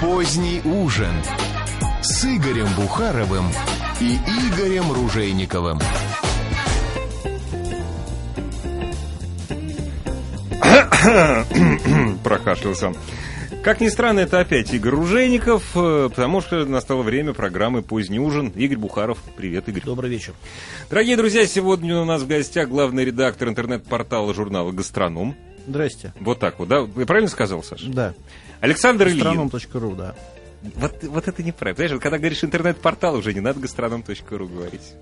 Поздний ужин с Игорем Бухаровым и Игорем Ружейниковым. Прокашлялся. Как ни странно, это опять Игорь Ружейников, э, потому что настало время программы «Поздний ужин». Игорь Бухаров. Привет, Игорь. Добрый вечер. Дорогие друзья, сегодня у нас в гостях главный редактор интернет-портала журнала «Гастроном». Здрасте. Вот так вот, да? Я правильно сказал, Саша? Да. Александр Ильин. Гастроном.ру, да. Вот, вот это неправильно. Понимаешь, вот когда говоришь интернет-портал, уже не надо гастроном.ру говорить.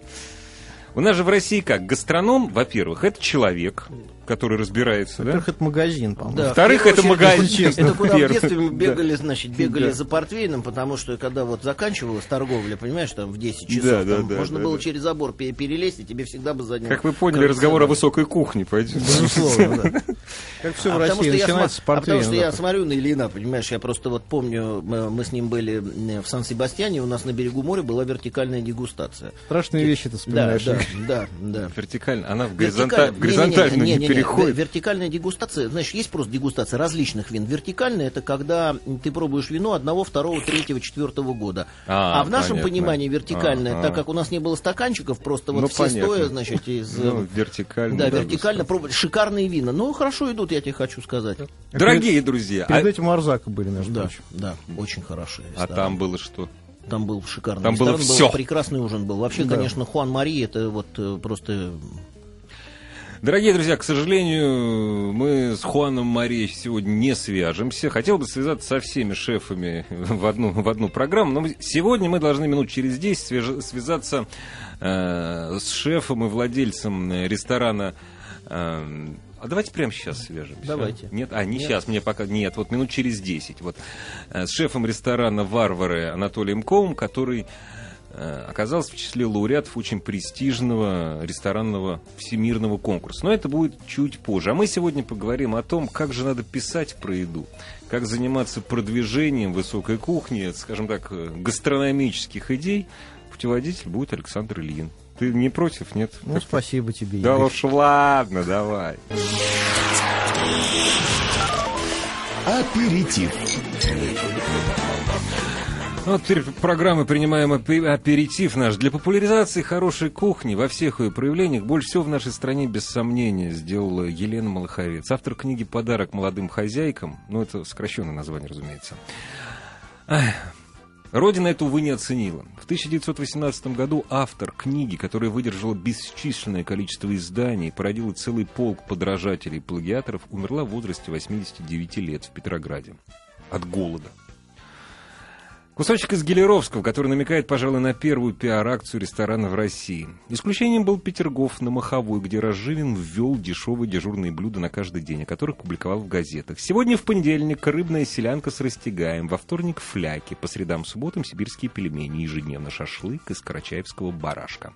У нас же в России как? Гастроном, во-первых, это человек, который разбирается, да? Во-первых, это магазин, по-моему. Да, Во-вторых, это магазин. Это куда в детстве мы да. бегали, значит, бегали Да. за портвейном, потому что когда вот заканчивалась торговля, понимаешь, там в 10 часов, Да, да, там да, можно да, было да. через забор пе- перелезть, и тебе всегда бы задним. Как вы поняли, разговор о высокой кухне пойдет. Безусловно, да. Как все А в потому России что я начинается с а потому что я смотрю на Ильина, понимаешь, я просто вот помню, мы, с ним были в Сан-Себастьяне, у нас на берегу моря была вертикальная дегустация. Страшные вещи ты вспоминаешь. да, да, да. Вертикально. Она в, горизонтальную не, Не-не-не, переходит. Вертикальная дегустация, значит, есть просто дегустация различных вин. Вертикальная это когда ты пробуешь вино одного, второго, третьего, четвертого года. А, А, в нашем понятно. понимании вертикальная, Ага. так как у нас не было стаканчиков, просто вот Ну, все понятно. стоя, значит, из... Ну, э, вертикально. да, вертикально пробовали. Шикарные вина. Ну, хорошо идут, я тебе хочу сказать. Дорогие друзья, а, Перед этим у Арзака были, между Да, прочим. да, очень хорошие. а там было что? Там был шикарный Там было ресторан, всё. был прекрасный ужин был. Вообще, Да. конечно, Хуан Мари это вот э, просто Дорогие друзья, к сожалению, мы с Хуаном Мари сегодня не свяжемся. Хотел бы связаться со всеми шефами в одну, в одну программу, но сегодня мы должны минут через 10 свяж- связаться э, с шефом и владельцем ресторана. э, а давайте прямо сейчас свяжемся. Давайте. Нет, а не Нет. сейчас, мне пока нет, вот минут через 10. Вот Э, с шефом ресторана Варвары Анатолием Ковым, который э, оказался в числе лауреатов очень престижного ресторанного всемирного конкурса. Но это будет чуть позже. А мы сегодня поговорим о том, как же надо писать про еду, как заниматься продвижением высокой кухни, скажем так, э, гастрономических идей. Путеводитель будет Александр Ильин. Ты не против, нет? Ну, Как- спасибо тебе, Да Игорь. уж ладно, давай. Аперитив. Ну, теперь программы принимаем апе- аперитив наш. Для популяризации хорошей кухни во всех ее проявлениях больше всего в нашей стране, без сомнения, сделала Елена Малаховец. Автор книги «Подарок молодым хозяйкам». Ну, это сокращенное название, разумеется. Родина эту, увы, не оценила. В 1918 году автор книги, которая выдержала бесчисленное количество изданий, породила целый полк подражателей и плагиаторов, умерла в возрасте 89 лет в Петрограде. От голода. Кусочек из Гелеровского, который намекает, пожалуй, на первую пиар-акцию ресторана в России. Исключением был Петергоф на Маховой, где Разживин ввел дешевые дежурные блюда на каждый день, о которых публиковал в газетах. Сегодня в понедельник рыбная селянка с растягаем, во вторник фляки, по средам субботам сибирские пельмени, ежедневно шашлык из карачаевского барашка.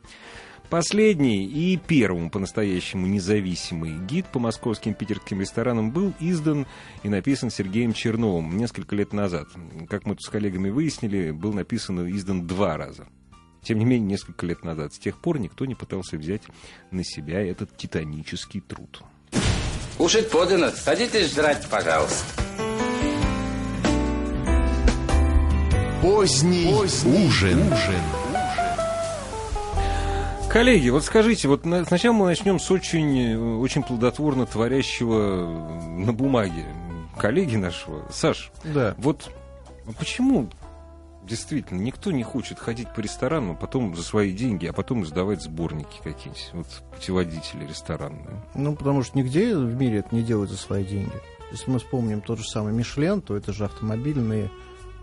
Последний и первым по-настоящему независимый гид по московским питерским ресторанам был издан и написан Сергеем Черновым несколько лет назад. Как мы тут с коллегами выяснили, был написан и издан два раза. Тем не менее, несколько лет назад. С тех пор никто не пытался взять на себя этот титанический труд. Кушать подано. Садитесь жрать, пожалуйста. Поздний, ужин. Коллеги, вот скажите, вот на- сначала мы начнем с очень, э, очень плодотворно творящего э, на бумаге коллеги нашего. Саш, Да. Вот а почему действительно никто не хочет ходить по ресторанам, потом за свои деньги, а потом издавать сборники какие-нибудь, вот путеводители ресторанные? Ну, потому что нигде в мире это не делают за свои деньги. Если мы вспомним тот же самый Мишлен, то это же автомобильные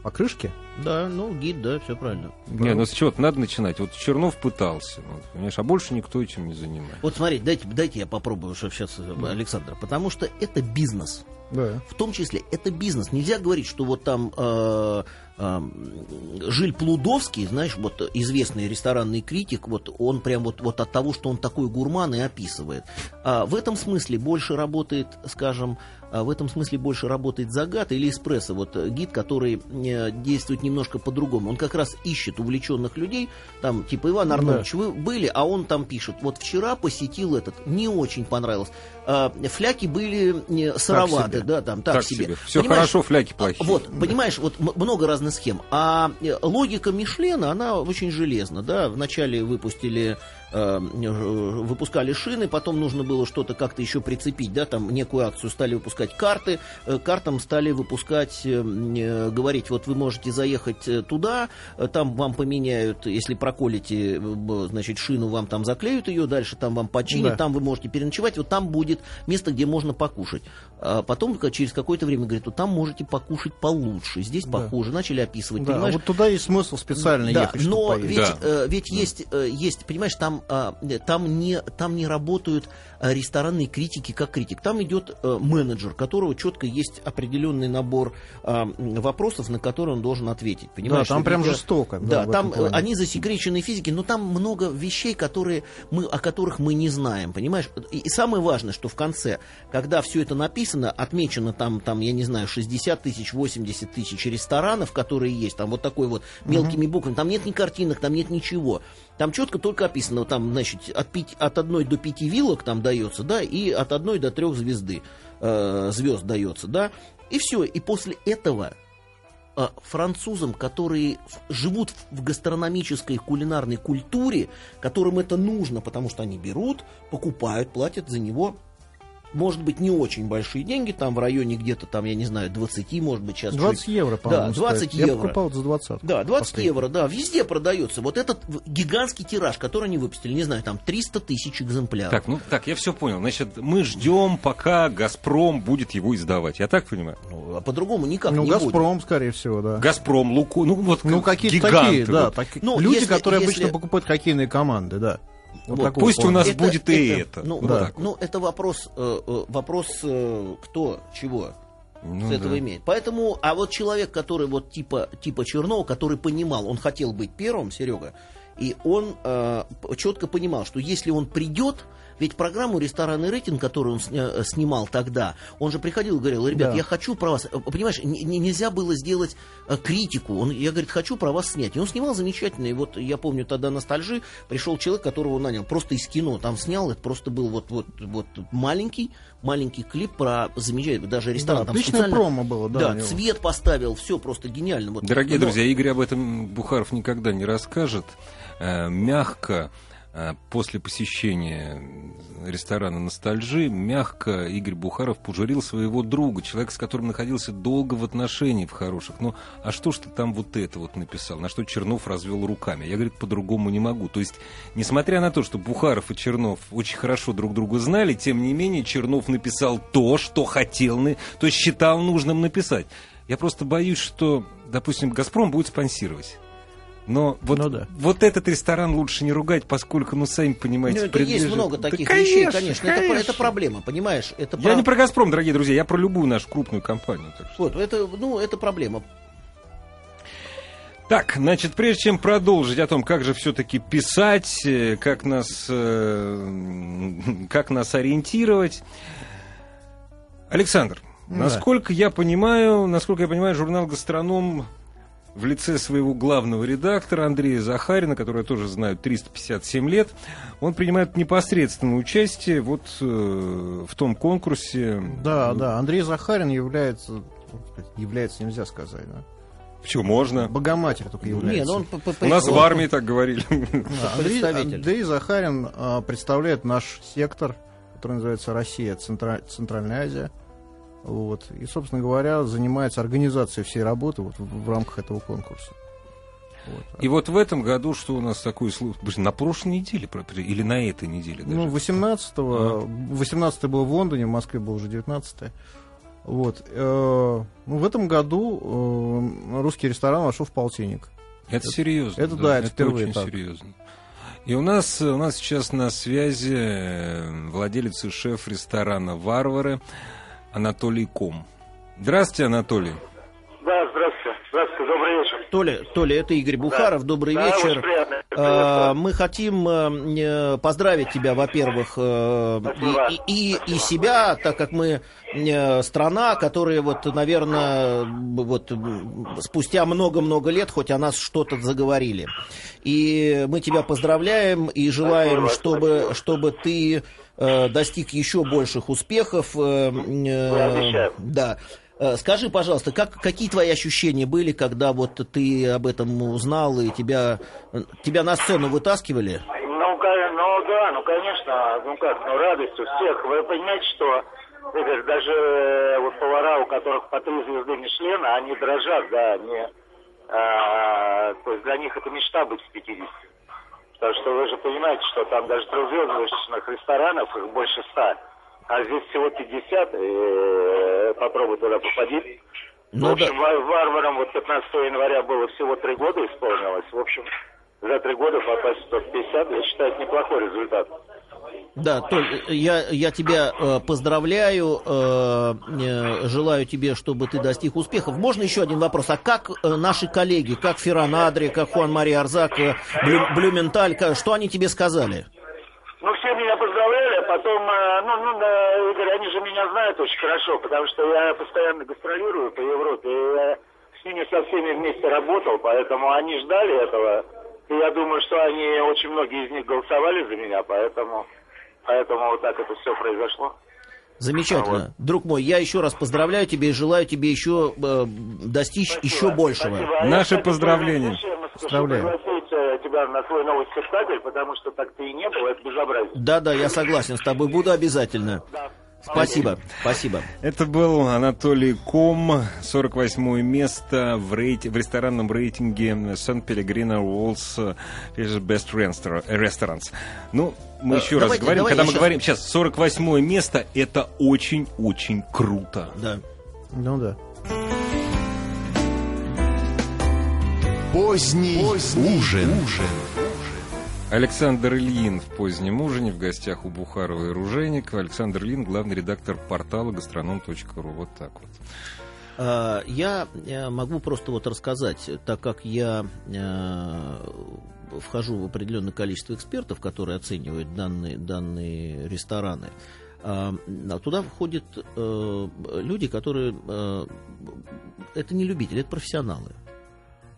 покрышки. Да, ну, гид, да, все правильно. Не, ну с чего-то надо начинать. Вот Чернов пытался, вот, понимаешь, а больше никто этим не занимается. Вот смотри, дайте, дайте я попробую чтобы сейчас, Александр, потому что это бизнес. Да. В том числе это бизнес. Нельзя говорить, что вот там э, Жиль Плудовский, знаешь, вот известный ресторанный критик, вот он прям вот, вот от того, что он такой гурман и описывает. А в этом смысле больше работает, скажем, а в этом смысле больше работает Загат или Эспрессо, вот гид, который э, действует немножко по-другому. Он как раз ищет увлеченных людей, там, типа, Иван Арнольдович, да. вы были, а он там пишет, вот вчера посетил этот, не очень понравилось. А, фляки были э, сыроваты, да, там, так, так себе. себе. Все понимаешь, хорошо, фляки плохие. Вот, понимаешь, вот много разных схем. А логика Мишлена, она очень железна, да, вначале выпустили Э, выпускали шины, потом нужно было что-то как-то еще прицепить, да, там некую акцию стали выпускать карты, э, картам стали выпускать, э, говорить, вот вы можете заехать туда, там вам поменяют, если проколите, значит, шину, вам там заклеют ее, дальше там вам починят, да. там вы можете переночевать, вот там будет место, где можно покушать. А потом через какое-то время говорит, вот там можете покушать получше, здесь да. похуже, начали описывать, да, понимаешь? вот туда есть смысл специально да, ехать, но ведь, да. ведь да. есть, есть, понимаешь, там там, там, не, там не работают Э, ресторанной критики как критик. Там идет э, менеджер, которого четко есть определенный набор э, вопросов, на которые он должен ответить. Понимаешь? Да, там прям жестоко. Да, да там они засекреченные физики, но там много вещей, которые мы, о которых мы не знаем. Понимаешь? И, и самое важное, что в конце, когда все это написано, отмечено там, там, я не знаю, 60 тысяч, 80 тысяч ресторанов, которые есть, там вот такой вот мелкими угу. буквами, там нет ни картинок, там нет ничего. Там четко только описано, там, значит, от, 5, от одной до пяти вилок там дается, да, и от одной до трех звезды, э, звезд дается, да, и все. И после этого э, французам, которые живут в гастрономической кулинарной культуре, которым это нужно, потому что они берут, покупают, платят за него может быть, не очень большие деньги, там в районе где-то, там, я не знаю, 20, может быть, сейчас... 20 чуть... евро, по-моему, Да, 20 стоит. евро. Я покупал за 20. Да, 20 последний. евро, да, везде продается. Вот этот гигантский тираж, который они выпустили, не знаю, там 300 тысяч экземпляров. Так, ну, так, я все понял. Значит, мы ждем, пока «Газпром» будет его издавать. Я так понимаю? Ну, а по-другому никак ну, не «Газпром», будет. скорее всего, да. «Газпром», «Луку», ну, вот Ну, какие-то такие, да. Вот. Так, ну, люди, если, которые если... обычно покупают хоккейные команды, да. Вот вот, пусть плана. у нас это, будет и это. Ну, да. ну, это вопрос, э, э, вопрос э, кто, чего ну, с этого да. имеет. Поэтому, а вот человек, который вот типа, типа Чернова, который понимал, он хотел быть первым, Серега, и он э, четко понимал, что если он придет, ведь программу «Ресторанный рейтинг», которую он э, снимал тогда, он же приходил и говорил, ребят, да. я хочу про вас... Э, понимаешь, нельзя было сделать э, критику. Он, я, говорит, хочу про вас снять. И он снимал замечательно. И вот я помню тогда «Ностальжи» пришел человек, которого он нанял просто из кино. Там снял, это просто был вот, вот, вот маленький, маленький клип про замечательный, даже ресторан. Да, там отличное промо было, да. Да, цвет поставил, все просто гениально. Вот, Дорогие но... друзья, Игорь об этом Бухаров никогда не расскажет. Э, мягко после посещения ресторана «Ностальжи» мягко Игорь Бухаров пожурил своего друга, человека, с которым находился долго в отношениях в хороших. Ну, а что ж ты там вот это вот написал? На что Чернов развел руками. Я, говорит, по-другому не могу. То есть, несмотря на то, что Бухаров и Чернов очень хорошо друг друга знали, тем не менее Чернов написал то, что хотел, то есть считал нужным написать. Я просто боюсь, что, допустим, «Газпром» будет спонсировать но вот, ну, да. вот этот ресторан лучше не ругать, поскольку, ну, сами понимаете, ну, принадлежит... Есть много таких да, конечно, вещей, конечно. конечно. Это, это проблема, понимаешь? Это я про... не про «Газпром», дорогие друзья, я про любую нашу крупную компанию. Так что... Вот, это, ну, это проблема. Так, значит, прежде чем продолжить о том, как же все-таки писать, э, как нас, э, как нас ориентировать, Александр, да. насколько я понимаю, насколько я понимаю, журнал «Гастроном» в лице своего главного редактора Андрея Захарина, который я тоже знаю 357 лет, он принимает непосредственное участие вот э, в том конкурсе. Да, да, Андрей Захарин является, является нельзя сказать, да? Почему можно? Богоматерь только является. Нет, он по -по У нас в армии так говорили. Андрей, Андрей Захарин а, представляет наш сектор, который называется Россия, Центра, Центральная Азия. Вот. И, собственно говоря, занимается организацией всей работы вот, в, в рамках этого конкурса. Вот. И вот в этом году что у нас такое случай? На прошлой неделе или на этой неделе? Даже? Ну, 18-го. А. 18 был в Лондоне, в Москве был уже 19 -е. Вот. Э, ну, в этом году э, русский ресторан вошел в полтинник. Это, это серьезно. Это да, да это, это впервые очень так. серьезно. И у нас, у нас сейчас на связи э, владелец и шеф ресторана «Варвары» Анатолий Ком. Здравствуйте, Анатолий. Да, здравствуйте. Здравствуйте, добрый вечер. Толя, Толя, это Игорь Бухаров, да. добрый да, вечер. Приятно. А, мы хотим э, поздравить тебя, во-первых, э, и, и, и себя, так как мы э, страна, которая вот, наверное, вот спустя много-много лет хоть о нас что-то заговорили. И мы тебя поздравляем и желаем, чтобы, чтобы ты достиг еще больших успехов. э, обещаю. да. Э, Скажи, пожалуйста, как, какие твои ощущения были, когда вот ты об этом узнал и тебя, э, тебя на сцену вытаскивали? Ну, ну да, ну конечно, ну как, ну радость у всех. Вы понимаете, что Игорь, даже э, вот повара, у которых по три звезды Мишлена, они дрожат, да, они, а, то есть для них это мечта быть в 50. Потому что вы же понимаете, что там даже трехзвездочных ресторанов их больше ста, а здесь всего 50, и э, попробуй туда попади. Ну в общем, ва- варварам вот 15 января было всего три года исполнилось. В общем, за три года попасть в топ-50, я считаю, это неплохой результат. Да, Толь, я, я тебя э, поздравляю, э, э, желаю тебе, чтобы ты достиг успехов. Можно еще один вопрос? А как э, наши коллеги, как Ферран Адри, как Хуан Мария Арзак, э, Блю- Блюменталь, ка- что они тебе сказали? Ну, все меня поздравляли, а потом, э, ну, ну, да, Игорь, они же меня знают очень хорошо, потому что я постоянно гастролирую по Европе, и я с ними со всеми вместе работал, поэтому они ждали этого, и я думаю, что они, очень многие из них голосовали за меня, поэтому, поэтому вот так это все произошло. Замечательно. Друг мой, я еще раз поздравляю тебя и желаю тебе еще э, достичь Спасибо, еще большего. спасибо. А я, Наши кстати, поздравления. слушаю, э, тебя на свой новый спектакль, потому что так ты и не был, это безобразие. Да, да, я согласен с тобой, буду обязательно. Да. Спасибо, спасибо. Это был Анатолий Ком, 48 место в, рейти- в ресторанном рейтинге Сан Пелегрино Уолс Best Restaur- Restaurants. Ну, мы Э, еще раз давайте, говорим, давай когда мы щас- говорим сейчас 48 место, это очень-очень круто. Да. Ну да. Поздний, ужин. Александр Ильин в позднем ужине в гостях у Бухарова и Ружейникова. Александр Ильин, главный редактор портала гастроном.ру. Вот так вот. А, Я э, могу просто вот рассказать, так как я э, вхожу в определенное количество экспертов, которые оценивают данные, данные рестораны, а, а туда входят э, люди, которые... Это не любители, это профессионалы.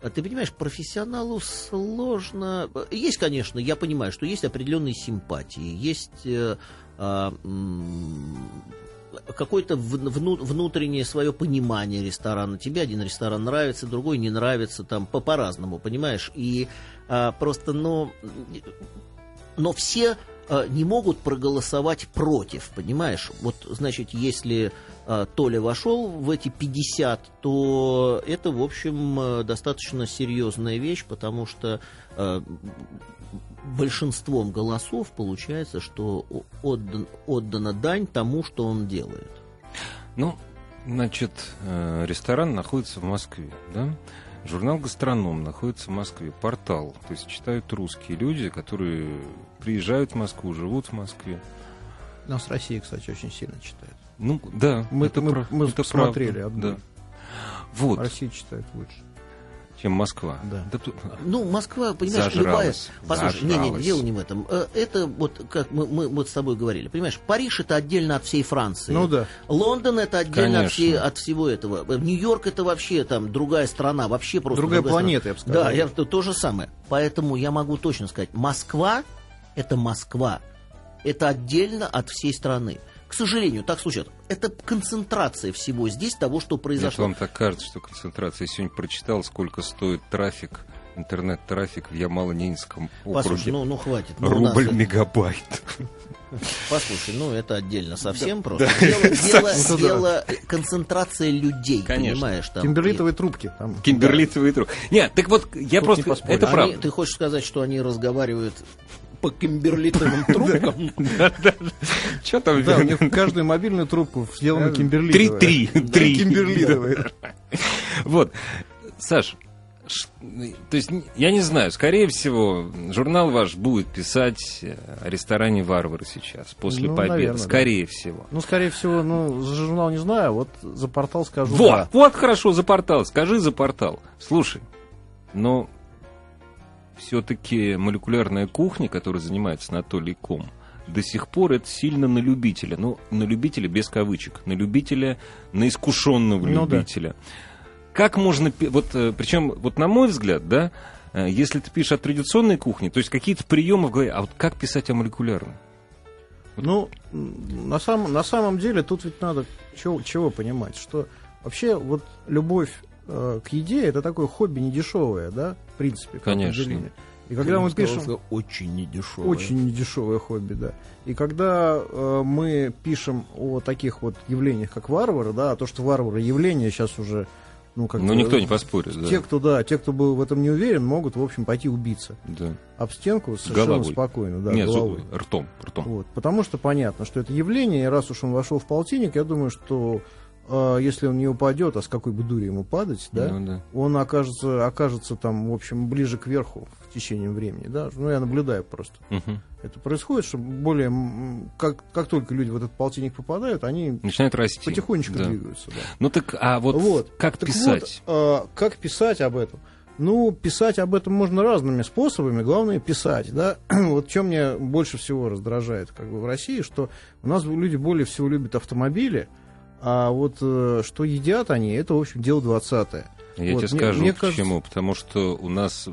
А Ты понимаешь, профессионалу сложно. Есть, конечно, я понимаю, что есть определенные симпатии, есть э, м, какое-то вн- вну- внутреннее свое понимание ресторана. Тебе один ресторан нравится, другой не нравится, там по- по-разному, понимаешь? И а, просто, ну, но все не могут проголосовать против, понимаешь? Вот, значит, если а, Толя вошел в эти 50, то это, в общем, а, достаточно серьезная вещь, потому что а, большинством голосов получается, что отдан- отдана дань тому, что он делает. Ну, значит, э, ресторан находится в Москве, да? Журнал «Гастроном» находится в Москве, портал. То есть читают русские люди, которые приезжают в Москву, живут в Москве. Нас Россия, кстати, очень сильно читает. Ну, да, Мы- это, мы- прав- мы это посмотрели правда, да. Вот, Россия читает лучше. Чем Москва. Да. тут- Ну, Москва, понимаешь, Зажралась, любая... Послушай, не, не, зажралась. дело не в этом. Э, Это вот, как мы, мы вот с тобой говорили, понимаешь, Париж это отдельно от всей Франции. Ну да. Лондон это отдельно от, всей- от всего этого. Э, Нью-Йорк это вообще там другая страна, вообще просто Другая страна. планета, я бы сказал. Да, я, то, то же самое. Поэтому я могу точно сказать, Москва это Москва. Это отдельно от всей страны. К сожалению, так случается. Это концентрация всего здесь того, что произошло. вам так кажется, что концентрация. Я сегодня прочитал, сколько стоит трафик, интернет-трафик в Ямало-Ненецком Послушай, округе. ну, ну хватит. Ну, нас Рубль это- мегабайт. Послушай, ну это отдельно совсем просто. Дело, дело- дело концентрация людей, Конечно. понимаешь? Там, Кимберлитовые трубки. Там. Кимберлитовый друг. Нет, так вот, я Тут просто... не. Это Они- правда. Ты хочешь сказать, что они разговаривают по кимберлитовым трубкам? Что там? Да, у них каждую мобильную трубку сделана кимберлитовая. Три-три. Да, Три. Кимберлитовая. Вот. Саш, то есть, я не знаю, скорее всего, журнал ваш будет писать о ресторане «Варвары» сейчас, после Ну, победы. наверное, да. скорее всего. Ну, скорее всего, ну, за журнал не знаю, вот за портал скажу. Вот, да. вот хорошо, за портал. Скажи за портал. Слушай, но все-таки молекулярная кухня, которой занимается Анатолий Ком, до сих пор это сильно на любителя. Ну, на любителя без кавычек. На любителя, на искушенного Ну да. любителя. Как можно... Вот, причем, вот на мой взгляд, да, э, если ты пишешь о традиционной кухне, то есть какие-то приемы в голове, а вот как писать о молекулярной? Ну, на, самом на самом деле тут ведь надо чего, чего понимать, что вообще вот любовь э, к еде это такое хобби недешевое, да, принципе. Конечно. И когда мы пишем... очень недешево. Очень недешевое хобби, да. И когда э, мы пишем о таких вот явлениях, как варвары, да, а то, что варвары явление сейчас уже, ну, как Ну, никто не поспорит, да. Те, кто, да, те, кто был в этом не уверен, могут, в общем, пойти убиться Да. об стенку совершенно Головой. спокойно, да, Нет, головой. зуб- ртом, ртом. Вот, потому что понятно, что это явление, и раз уж он вошел в полтинник, я думаю, что если он не упадет, а с какой бы дури ему падать, да, Ну, да. он окажется, окажется там, в общем, ближе к верху в течение времени, да, ну, я наблюдаю просто. Мгм. Это происходит, что более, как, как только люди в этот полтинник попадают, они Начинает расти. потихонечку Да. двигаются, да. Ну так, а вот, Вот. как Так писать? вот, а, как писать об этом? Ну, писать об этом можно разными способами, главное писать, да. вот чем мне больше всего раздражает как бы в России, что у нас люди более всего любят автомобили, а вот э, что едят они, это, в общем, дело 20 Я вот, тебе мне- скажу мне почему. Потому что у нас э,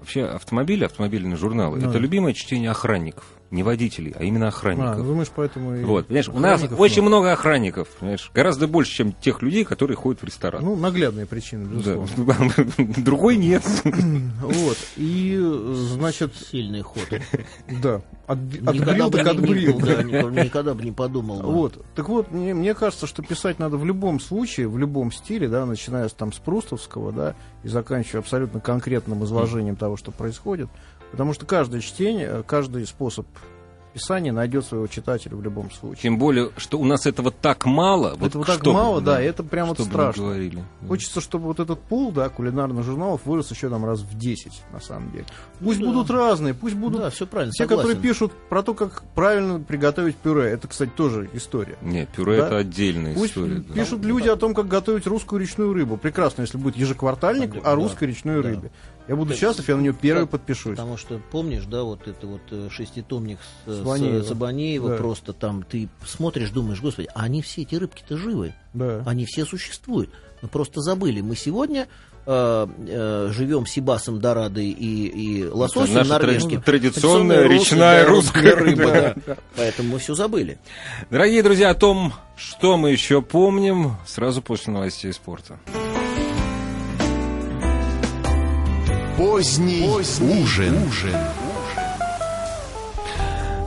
вообще автомобили, автомобильные журналы, Да. это любимое чтение охранников. Не водителей, а именно А, охранников. ну, думаешь, поэтому и Вот, понимаешь, у нас охранников очень много. много охранников, понимаешь, гораздо больше, чем тех людей, которые ходят в ресторан. Ну, наглядные причины, безусловно. Да. Другой нет. Вот. И, значит, Сильный ход. да, Никогда отбрил бы так отбрил. да, никогда- бы не подумал. Вот. Так вот, мне, мне кажется, что писать надо в любом случае, в любом стиле, да, начиная с, там, с Прустовского, да, и заканчивая абсолютно конкретным изложением того, что происходит. Потому что каждое чтение, э, каждый способ писания найдет своего читателя в любом случае. Тем более, что у нас этого так мало. Вот Этого так что мало, да, и это прям вот страшно. говорили. Хочется, чтобы вот этот пул, да, кулинарных журналов вырос еще там раз в 10, на самом деле. Пусть Да. будут разные, пусть будут Да, все правильно, те, согласен. которые пишут про то, как правильно приготовить пюре. Это, кстати, тоже история. Нет, пюре Да. это отдельная Пусть история. да. пишут люди о том, как готовить русскую речную рыбу. Прекрасно, если будет ежеквартальник Да. о русской речной Да. рыбе. Я буду Да. счастлив, я на нее первый Да, подпишусь. Потому что, помнишь, да, вот это вот э, шеститомник с, э, Сабанеева. с Сабанеева, Да. просто там ты смотришь, думаешь, господи, а они все эти рыбки-то живы, Да. они все существуют. Мы просто забыли. Мы сегодня э, э, живем сибасом, дорадой и, и лососем наша норвежским. тради- традиционная речная да, русская рыба. рыба. да. Поэтому мы все забыли. Дорогие друзья, о том, что мы еще помним, сразу после новостей спорта. Поздний, ужин.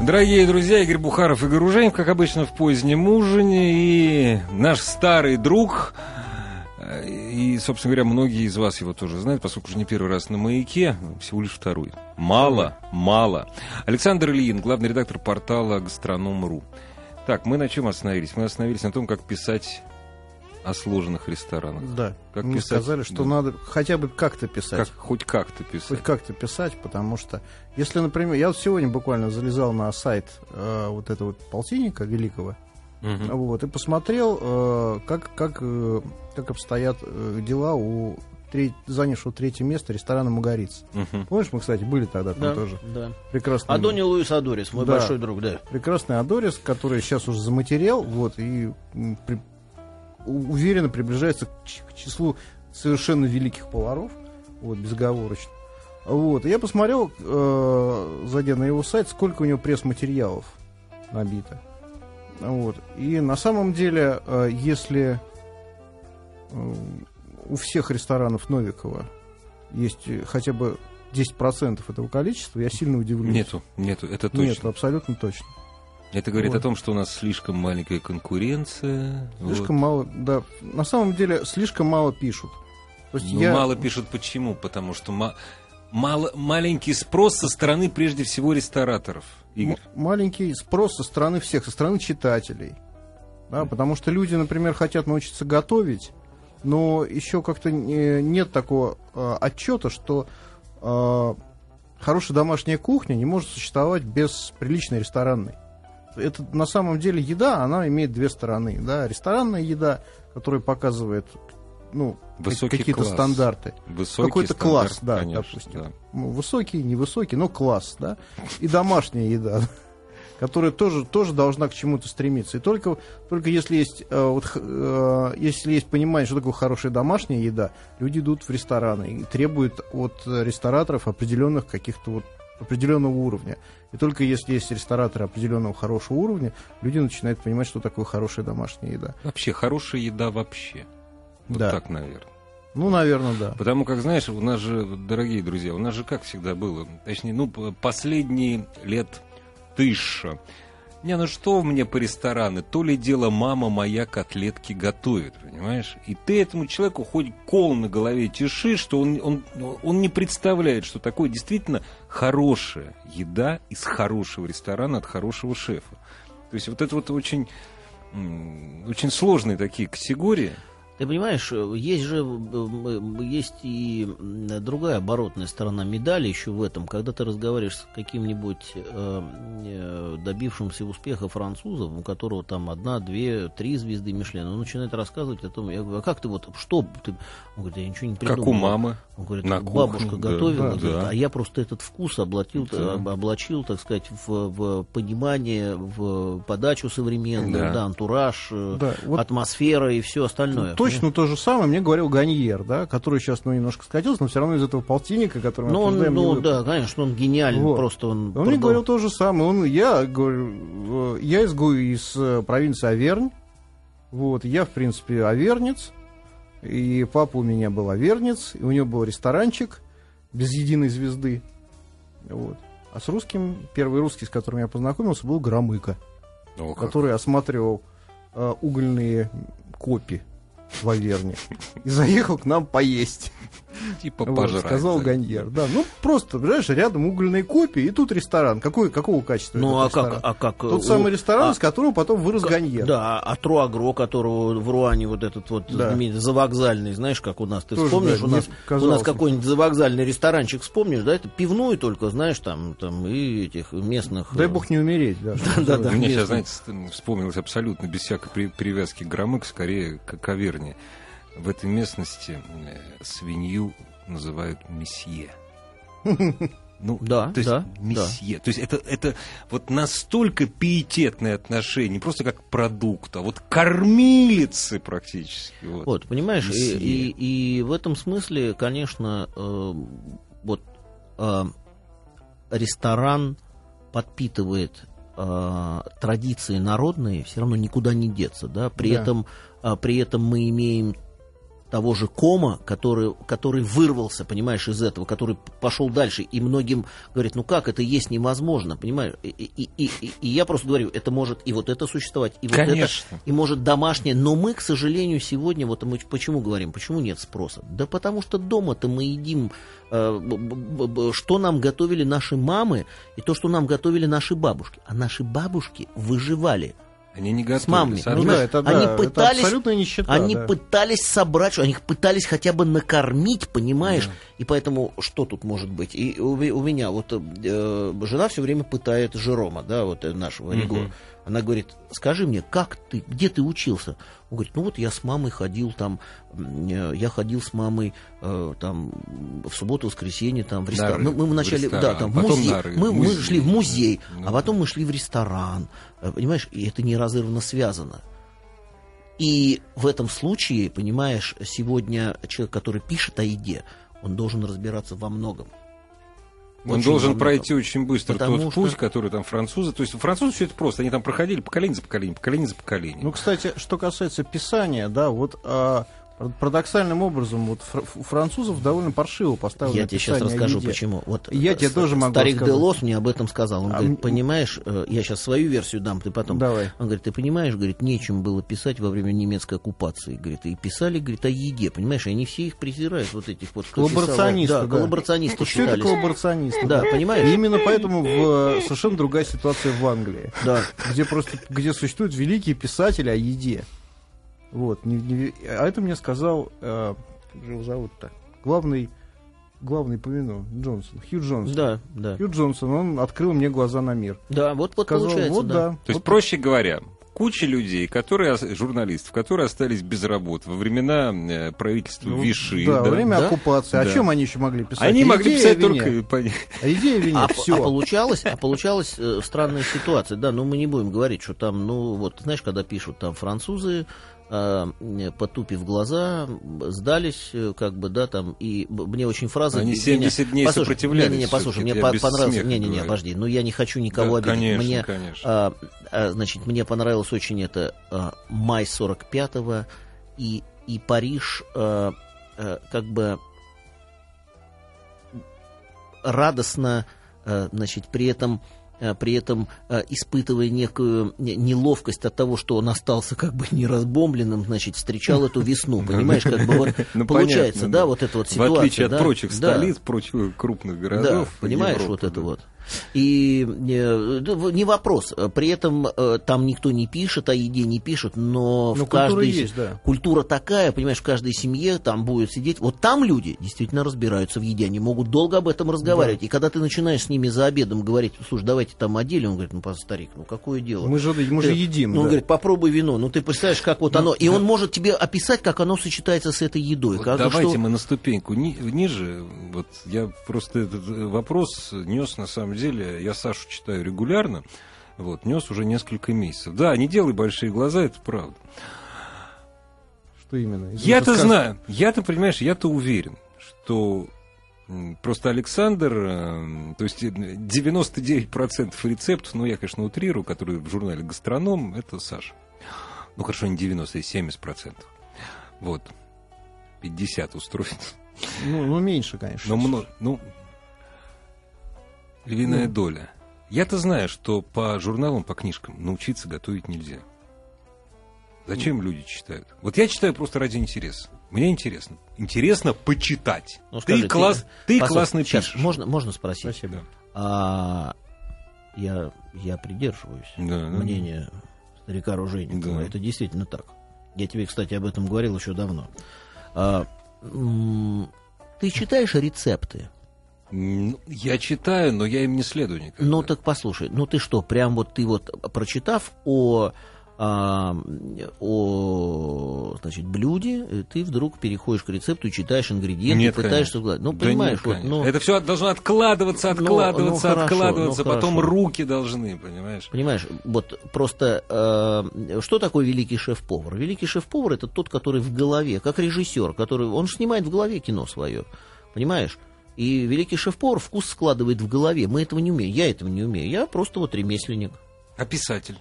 Дорогие друзья, Игорь Бухаров, Игорь Уженев, как обычно, в позднем ужине. И наш старый друг, э, и, собственно говоря, многие из вас его тоже знают, поскольку уже не первый раз на «Маяке», всего лишь второй. Мало, мало. Александр Ильин, главный редактор портала «Гастроном.ру». Так, мы на чем остановились? Мы остановились на том, как писать о сложных ресторанах. Да. Как Мне писать? сказали, что Да. надо хотя бы как-то писать. Как, хоть как-то писать. Хоть как-то писать, потому что, если, например, я вот сегодня буквально залезал на сайт э, вот этого вот полтинника великого, Мгм. вот, и посмотрел, э, как, как, э, как обстоят э, дела у занявшего третье место ресторана «Магариц». Мгм. Помнишь, мы, кстати, были тогда там Да, тоже? да. Прекрасный, Адони Луис Адорис, мой Да. большой друг, да. прекрасный Адорис, который сейчас уже заматерел, вот, и при- уверенно приближается к, числу совершенно великих поваров, вот, безоговорочно. Вот, и я посмотрел, э, зайдя на его сайт, сколько у него пресс-материалов набито. Вот. И на самом деле, э, если э, у всех ресторанов Новикова есть хотя бы 10% этого количества, я сильно удивлюсь. Нету, нету, это точно. Нет, абсолютно точно. Это говорит Вот. о том, что у нас слишком маленькая конкуренция. Слишком мало, да. На самом деле, слишком мало пишут. То есть Ну, я... мало пишут почему? Потому что ма- мало, маленький спрос со стороны, прежде всего, рестораторов. Игорь. м- маленький спрос со стороны всех, со стороны читателей. Да, потому что люди, например, хотят научиться готовить, но еще как-то не- нет такого э, отчета, что э, хорошая домашняя кухня не может существовать без приличной ресторанной. Это на самом деле еда, она имеет две стороны. Да? Ресторанная еда, которая показывает ну, Высокий какие-то класс. стандарты. Высокий Какой-то стандарт, класс, да, конечно, допустим. да. Ну, Высокий, невысокий, но класс, да. И домашняя еда, которая тоже, тоже должна к чему-то стремиться. И только, только если есть э, вот, э, если есть понимание, что такое хорошая домашняя еда, люди идут в рестораны и требуют от рестораторов определенных каких-то вот определенного уровня. И только если есть рестораторы определенного хорошего уровня, люди начинают понимать, что такое хорошая домашняя еда. Вообще, хорошая еда вообще. Вот Да. так, наверное. Ну, наверное, да. Потому как, знаешь, у нас же, дорогие друзья, у нас же как всегда было, точнее, ну, последние лет тысяча. Не, ну что мне по рестораны? То ли дело мама моя котлетки готовит, понимаешь? И ты этому человеку хоть кол на голове тиши, что он, он, он не представляет, что такое действительно хорошая еда из хорошего ресторана от хорошего шефа. То есть вот это вот очень, очень сложные такие категории. Ты понимаешь, э, есть же э, э, есть и другая оборотная сторона медали еще в этом, когда ты разговариваешь с каким-нибудь э, добившимся успеха французом, у которого там одна, две, три звезды Мишлена, он начинает рассказывать о том, я говорю, а как ты вот, что ты? Он говорит, я ничего не придумал. Как у мамы. Он говорит, на бабушка кухне, готовила, да, говорит, да. а я просто этот вкус облатил, Да. об- облачил, так сказать, в, в понимание, в подачу современную, Да. да, антураж, Да, вот- атмосфера и все остальное. Точно то же самое мне говорил Ганьер, да, который сейчас ну, немножко скатился, но все равно из этого полтинника, который мы Ну, он, ну да, конечно, он гениален, Вот. просто он... Он мне продал- говорил то же самое. Он, я говорю, э, я из, Гу- из э, провинции Авернь. Вот, я, в принципе, авернец. И папа у меня был авернец, и у него был ресторанчик без единой звезды. Вот. А с русским, первый русский, с которым я познакомился, был Громыко, О, как. который осматривал э, угольные копи в Аверне. И заехал к нам поесть. Типа Вот, пожрать. сказал да. Ганьер. Да, ну просто, понимаешь, рядом угольные копии, и тут ресторан. Какой, какого качества Ну, а как, а как... Тот у- самый ресторан, а- из которого потом вырос Ганьер. Да, а Труагро, которого в Руане вот этот вот Да. завокзальный, знаешь, как у нас, ты Тоже, вспомнишь, да, у нас, у нас какой-нибудь завокзальный ресторанчик, вспомнишь, да, это пивной только, знаешь, там, там и этих местных... Дай э, бог не умереть, да. Да, да, называется. Мне сейчас, знаете, вспомнилось абсолютно без всякой при- привязки Громык, скорее к каверне. В этой местности э, свинью называют месье. Ну, Да, то есть да, месье. То есть это, это вот настолько пиететное отношение, не просто как продукт, а вот кормилицы практически. Вот. Вот, понимаешь, и, и, и в этом смысле, конечно, э, вот э, ресторан подпитывает э, традиции народные, все равно никуда не деться, да. При Да. этом, а, при этом мы имеем того же Кома, который, который вырвался, понимаешь, из этого, который пошел дальше, и многим говорят, ну как, это есть невозможно, понимаешь? И, и, и, и- я просто говорю, это может и вот это существовать, и вот это, Конечно. и может домашнее, но мы, к сожалению, сегодня, вот мы почему говорим, почему нет спроса? Да потому что дома-то мы едим, э, что нам готовили наши мамы, и то, что нам готовили наши бабушки. А наши бабушки выживали Они не готовы. с мамами. Ну да, это, да, они это пытались, абсолютная нищета. они да. пытались собрать, они их пытались хотя бы накормить, понимаешь? И поэтому что тут может быть? И у, у меня вот э, жена все время пытает Жерома, да, вот э, нашего Рего. Она говорит, скажи мне, как ты, где ты учился? Он говорит, ну вот я с мамой ходил там, э, я ходил с мамой э, там в субботу, воскресенье там в ресторан. Мы, мы ры- в вначале, ресторан, да, там в музей. ры- мы, мы шли в музей, Ну а потом мы шли в ресторан. Э, Понимаешь, и это неразрывно связано. И в этом случае, понимаешь, сегодня человек, который пишет о еде, он должен разбираться во многом. Он Очень должен пройти очень быстро Потому тот что- путь, который там французы. То есть французы все это просто. Они там проходили поколение за поколением, поколение за поколением. Ну, кстати, что касается писания, да, вот а, парадоксальным образом, вот у французов довольно паршиво поставлено Я тебе сейчас расскажу, почему. Вот Я э, тебе с- тоже могу Старик рассказать. Делос мне об этом сказал. Он А говорит, понимаешь, э, я сейчас свою версию дам, ты потом. Давай. Он говорит, ты понимаешь, говорит, нечем было писать во время немецкой оккупации. Говорит, и писали, говорит, о еде, понимаешь, они все их презирают, вот этих вот. писал. Коллаборационисты, Да, да. коллаборационисты Что это считались. коллаборационисты? Да, понимаешь? И именно поэтому в, э, совершенно другая ситуация в Англии, Да. где просто где существуют великие писатели о еде. Вот, не, не, а это мне сказал, э, как же его зовут-то, главный, главный по вину, Джонсон, Хью Джонсон. Да, да. Хью Джонсон, он открыл мне глаза на мир. Да, вот, вот Сказал, получается, вот да. да. То есть, вот проще говоря, куча людей, которые, журналистов, которые остались без работы во времена э, правительства Ну, Виши. Да, во время Да? оккупации. О Да. чем они еще могли писать? Они О могли писать только... по- О еде и вине, А, все. а получалось, а получалось э, странная ситуация, да, но мы не будем говорить, что там, ну, вот, знаешь, когда пишут там французы, потупив глаза, сдались, э, как бы, да, там, и мне очень фраза... Они меня- 70 дней послушай, сопротивлялись Не-не-не, послушай, всё-таки, мне я по- без понравился... смеха Не-не-не, говорю. подожди, ну я не хочу никого Да, обидеть. конечно, мне, конечно. а, а, значит, мне понравилось очень это а, май 45-го и, и Париж, а, а, как бы радостно, а, значит, при этом а, при этом а, испытывая некую не- неловкость от того, что он остался как бы неразбомбленным, значит, встречал эту весну, понимаешь, как бы вот Ну, получается, понятно, да, вот эта вот В ситуация. отличие от да, прочих да. столиц, прочих крупных Да, городов. понимаешь, Европы, вот это да. вот. И э, да, не вопрос. При этом э, там никто не пишет, о еде не пишет, но Ну, в культура каждой есть, да. культура такая, понимаешь, в каждой семье там будет сидеть. Вот там люди действительно разбираются в еде, они могут долго об этом разговаривать. И когда ты начинаешь с ними за обедом говорить, слушай, давайте там о деле, он говорит, ну, старик, ну какое дело? Мы же, мы же Ты- едим. Ну, он да. говорит, попробуй вино. Ну, ты представляешь, как вот оно. И он может тебе описать, как оно сочетается с этой едой. Вот Как- давайте что- мы на ступеньку ни- ниже. Вот я просто этот э, вопрос нес на самом деле. Я Сашу читаю регулярно. Вот, нес уже несколько месяцев. Да, не делай большие глаза, это правда. Что именно? Я-то знаю, я-то, понимаешь, я-то уверен, что просто Александр, э, то есть э, 99% рецептов, ну, я, конечно, утрирую, которые в журнале «Гастроном», это Саша. Ну, хорошо, не 90, а 70%. Вот. 50 устроит. Ну, ну, меньше, конечно. Но много, ну, львиная Ну. доля. Я-то знаю, что по журналам, по книжкам научиться готовить нельзя. Зачем люди читают? Вот я читаю просто ради интереса. Мне интересно. Интересно почитать. Ну, ты, скажи, класс, ты, Послушай, классно сейчас, пишешь. Можно, можно спросить? Спасибо. А, я, я придерживаюсь Да, да. мнения старика Ружейникова. Да. Это действительно так. Я тебе, кстати, об этом говорил еще давно. А, м, ты читаешь рецепты? Я читаю, но я им не следую никогда. Ну так послушай, ну ты что, прям вот ты вот прочитав о а, о значит, блюде, э, ты вдруг переходишь к рецепту и читаешь ингредиенты, Нет, пытаешься конечно. Ну, Да понимаешь, нет, вот, конечно. ну, Это все должно откладываться, откладываться, ну, хорошо, откладываться, ну, потом хорошо. руки должны, понимаешь? Понимаешь, вот просто э, что такое великий шеф-повар? Великий шеф-повар это тот, который в голове, как режиссер, который он снимает в голове кино свое, понимаешь? И великий шеф-повар вкус складывает в голове. Мы этого не умеем. Я этого не умею. Я просто вот ремесленник. А писатель?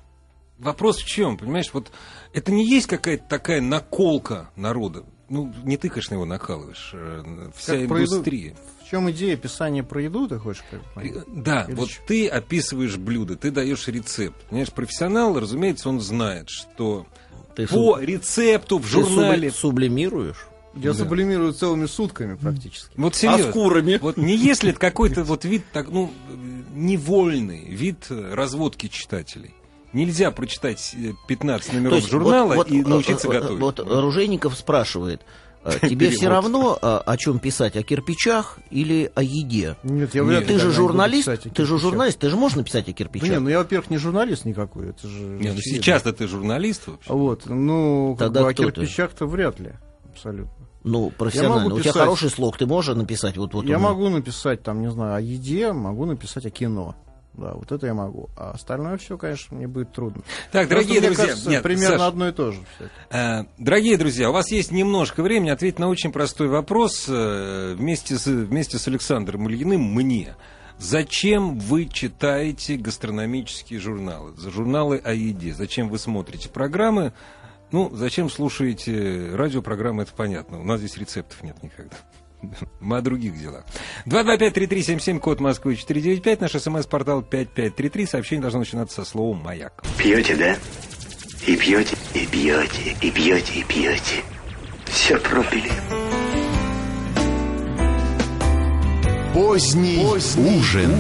Вопрос в чем, понимаешь? Вот это не есть какая-то такая наколка народа. Ну, не ты, конечно, его накалываешь. э, Вся Как индустрия. В чем идея писания про еду, ты хочешь понять? Э, Да, Или вот чё? ты описываешь блюдо, ты даешь рецепт. Понимаешь, профессионал, разумеется, он знает, что Ты по суб- рецепту в ты журнале... субли- сублимируешь? Я Да. сублимирую целыми сутками практически. Вот серьезно. А с курами? Вот не если это какой-то вот вид, так, ну, невольный вид э, разводки читателей. Нельзя прочитать э, 15 То номеров есть журнала вот- вот, и э, научиться э, э, готовить. Вот Оружейников спрашивает, э, тебе все равно э, о чем писать, о кирпичах или о еде? Нет, я Нет, вряд ли Ты же журналист, ты же журналист, ты же можешь написать о кирпичах? не, ну я, во-первых, не журналист никакой, это же... Не, ну сейчас-то ты журналист вообще. Вот, ну, как Тогда бы о кирпичах-то вряд ли, абсолютно. Ну, профессионально. У тебя хороший слог, ты можешь написать вот вот. я могу написать, там, не знаю, о еде, могу написать о кино. Да, вот это я могу. А остальное все, конечно, мне будет трудно. Так, Просто, дорогие мне друзья, кажется, нет, примерно Саш, одно и то же. э, дорогие друзья, у вас есть немножко времени ответить на очень простой вопрос э, вместе с, вместе с Александром Ильиным мне. Зачем вы читаете гастрономические журналы, за журналы о еде? Зачем вы смотрите программы? Ну, зачем слушаете радиопрограммы, это понятно. У нас здесь рецептов нет никогда. Мы о других делах. 225-3377, код Москвы 495, наш смс-портал 5533. Сообщение должно начинаться со слова «Маяк». Пьете, да? И пьете, и пьете, и пьете, и пьете. Все пропили. Поздний, ужин.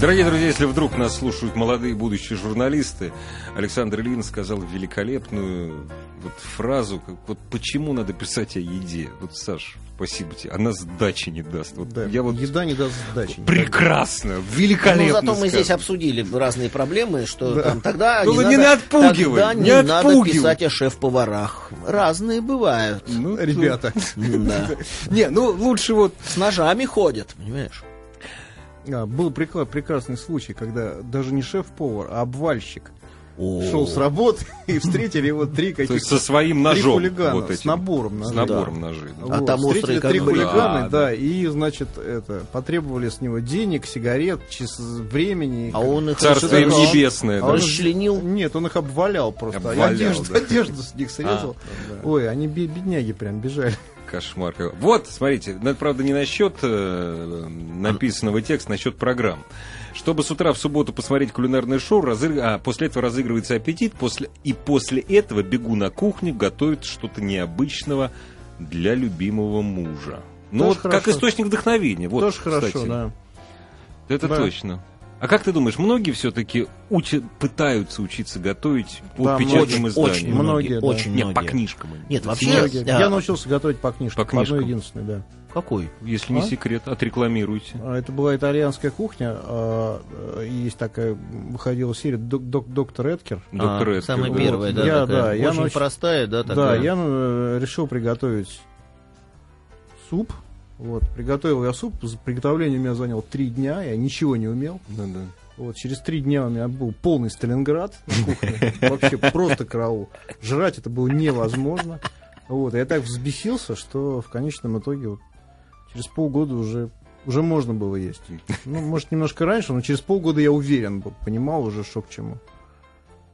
Дорогие друзья, если вдруг нас слушают молодые будущие журналисты, Александр Ильин сказал великолепную вот фразу, как, вот почему надо писать о еде. Вот, Саш, спасибо тебе. Она сдачи не даст. Вот Да, я вот еда не даст сдачи. прекрасно, Ну, великолепно зато мы здесь обсудили разные проблемы, что Да. там тогда Ну, не, не надо, отпугивай, тогда не не надо отпугивай. писать о шеф-поварах. Разные бывают. Ну, Ребята, Да. Не, ну лучше вот С ножами ходят, понимаешь? А, был прекрасный случай, когда даже не шеф-повар, а обвальщик О. шел с работы и встретили его три то есть каких-то со своим три ножом. хулигана вот с набором С ножей. набором ножей. да. А там встретили три хулигана, Да, да, и, значит, это, потребовали с него денег, сигарет, час времени. А он их Царство им небесное. А да. он- расчленил. Нет, он их обвалял просто. Обвалял, одежду, да. одежду с них срезал. Ой, они бе- бедняги прям бежали. Кошмар. Вот, смотрите, это, правда, не насчет э, написанного текста, насчет программ. Чтобы с утра в субботу посмотреть кулинарное шоу, разыг- а после этого разыгрывается аппетит, после... и после этого бегу на кухню, готовить что-то необычного для любимого мужа. Ну, вот как хорошо. источник вдохновения. Вот, Тоже хорошо, кстати. да. Это Да. точно. А как ты думаешь, многие все-таки учат, пытаются учиться готовить по Да, печатным Очень, изданиям? очень Многие, многие, да. очень Нет, многие. по книжкам. Нет, вообще, Многие. да. Я научился готовить по книжке. По По, книжкам. одной единственной, да. Какой? Если не А? секрет, отрекламируйте. А, Это была итальянская кухня. а, э, Есть такая, выходила серия «Док- док- «Доктор Эдкер». Доктор А, Эдгар. Самая Вот. первая, да, Я- такая. да, я Очень нач- простая, да, Да, такая. я э, решил приготовить суп. Вот, приготовил я суп. Приготовление у меня заняло три дня. Я ничего не умел. Да-да. Вот, через три дня у меня был полный Сталинград на кухне. Вообще просто караул. Жрать это было невозможно. Вот, я так взбесился, что в конечном итоге вот, через полгода уже, уже можно было есть. Ну, может, немножко раньше, но через полгода я уверен был, понимал уже, что к чему.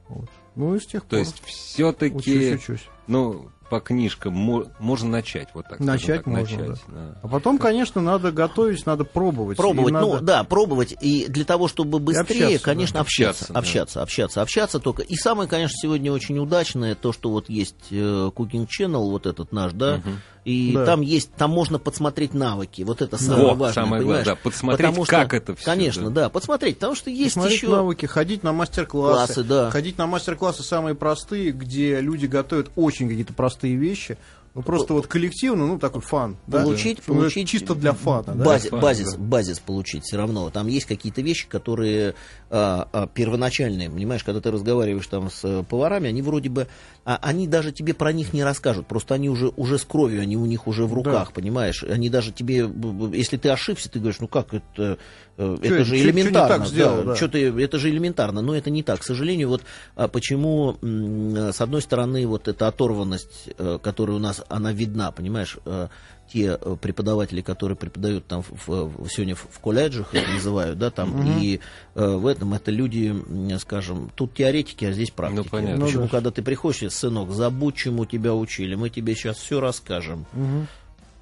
Вот. Ну и с тех То пор есть все-таки, учусь, учусь. ну, по книжкам мо- можно начать вот так. Начать так, можно, начать, да. А потом, конечно, надо готовить, надо пробовать. Пробовать, И надо- ну да, пробовать. И для того, чтобы быстрее, общаться, конечно, да. общаться, Общаться, да. общаться, общаться, общаться только. И самое, конечно, сегодня очень удачное, то, что вот есть э, Cooking Channel, вот этот наш, да, и Да. там есть, там можно подсмотреть навыки. Вот это самое Вот, важное, самое понимаешь? главное, да, подсмотреть, Потому как что- это всё, Конечно, да. да. подсмотреть, потому что есть еще... навыки, ходить на мастер-классы. Классы, да. Ходить на мастер-классы самые простые, где люди готовят очень какие-то простые вещи. Ну, просто вот коллективно, ну, такой фан. да? получить, Ну, получить Чисто для фана. да? бази- фана, базис, да. базис получить все равно. Там есть какие-то вещи, которые а, а, первоначальные, понимаешь, когда ты разговариваешь там с э, поварами, они вроде бы, а, они даже тебе про них не расскажут, просто они уже уже с кровью, они у них уже в руках, понимаешь, они даже тебе, если ты ошибся, ты говоришь, ну как это, э, это Чё- же чё- чё не элементарно, так сделал, да. чё ты, это же элементарно, но это не так, к сожалению, вот а, почему м, с одной стороны вот эта оторванность, э, которая у нас, она видна, понимаешь, э, те э, преподаватели, которые преподают там в, в- сегодня в, колледжах, это называют, да, там, и э, в этом это люди, скажем, тут теоретики, а здесь практики. Ну, понятно. Почему, Ну, да. когда ты приходишь, сынок, забудь, чему тебя учили, мы тебе сейчас все расскажем. Мгм.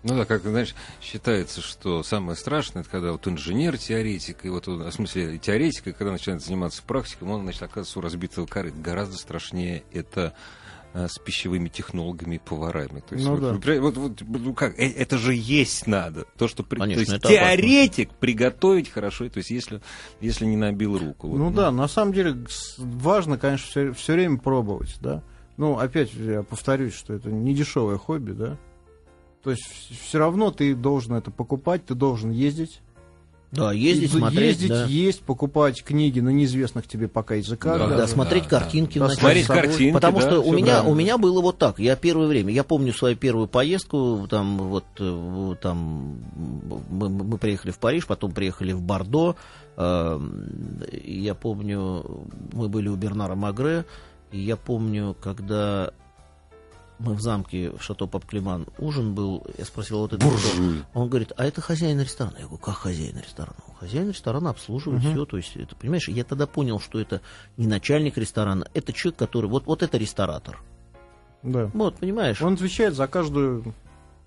Ну да, как знаешь, считается, что самое страшное, это когда вот инженер-теоретик, и вот, он, в смысле, теоретик, и когда начинает заниматься практикой, он, значит, оказывается у разбитого корыта. Гораздо страшнее это а, с пищевыми технологами и поварами. То есть, Ну вот, да. вот- вот, ну как, э, это же есть надо. То, что при- Конечно, то есть это опасно. теоретик приготовить хорошо, то есть если, если не набил руку. вот, Ну да, на самом деле важно, конечно, все, время пробовать, да. Ну, опять я повторюсь, что это не дешевое хобби, да. То есть все равно ты должен это покупать, ты должен ездить. Да, ездить, смотреть, ездить, да. есть, покупать книги на неизвестных тебе пока языках. Да, Да, да, смотреть да, картинки да. Смотреть собой. картинки, Потому да, что у меня, правильно. у меня было вот так. Я первое время, я помню свою первую поездку, там вот э, там мы, мы приехали в Париж, потом приехали в Бордо. э, я помню, мы были у Бернара Магре, и я помню, когда мы в замке в Шато Папклиман ужин был, я спросил, вот это Буржуй. кто?» Он говорит, а это хозяин ресторана. Я говорю, как хозяин ресторана? «Ну, Хозяин ресторана обслуживает все, то есть это, понимаешь, я тогда понял, что это не начальник ресторана, это человек, который, вот, вот это ресторатор. Да. Вот, понимаешь, Он отвечает за каждую,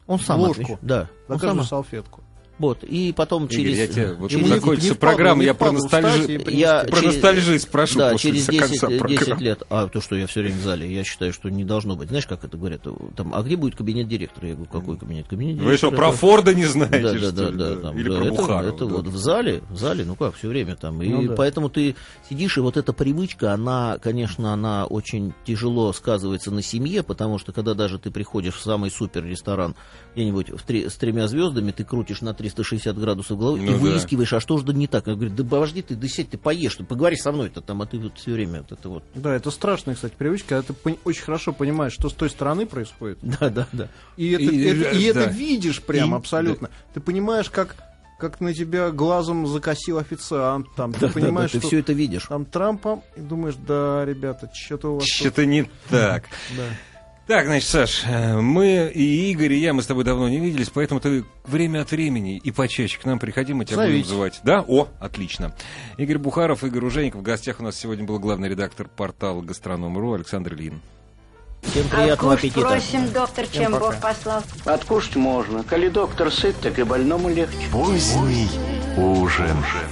он сам ложку. отвечает. Да, за он каждую сам- салфетку. Вот, и потом Игорь, через... я тебя, вот Ему закончится программа, я про ностальжи... Я Про через- ностальжи спрошу Да, через конца 10, 10 программы. лет. А то, что я все время в зале, я считаю, что не должно быть. Знаешь, как это говорят? Там, а где будет кабинет директора? Я говорю, какой кабинет? Кабинет Вы что, директора, про Форда не знаете, да, что да, да, ли? да, там, Или да, про это, Бухарова, это да. вот в зале, в зале, ну как, все время там. И Ну да. поэтому ты сидишь, и вот эта привычка, она, конечно, она очень тяжело сказывается на семье, потому что когда даже ты приходишь в самый супер ресторан где-нибудь в три- с тремя звездами, ты крутишь на 360 градусов головой Ну и да. выискиваешь, а что же да не так? Я говорю, да подожди, ты да сядь, ты поешь, ты поговори со мной-то там, а ты вот все время вот это вот. Да, это страшная, кстати, привычка, когда ты очень хорошо понимаешь, что с той стороны происходит. Да, да, да. И это, И- это- и да. это видишь прям И- абсолютно. Ты понимаешь, как, как на тебя глазом закосил официант. Там, ты понимаешь, ты что все это видишь. там Трампом, и думаешь, да, ребята, что-то у вас тут- Что-то не так. Да. Так, значит, Саш, э, мы и Игорь, и я, мы с тобой давно не виделись, поэтому ты время от времени и почаще к нам приходи, мы тебя будем Зовите. называть. Да? О, отлично. Игорь Бухаров, Игорь Ужеников. В гостях у нас сегодня был главный редактор портала «Гастроном.ру» Александр Ильин. Всем приятного Откушать аппетита. просим, доктор, чем пока. Бог послал. Откушать можно. Коли доктор сыт, так и больному легче. Поздний ужин.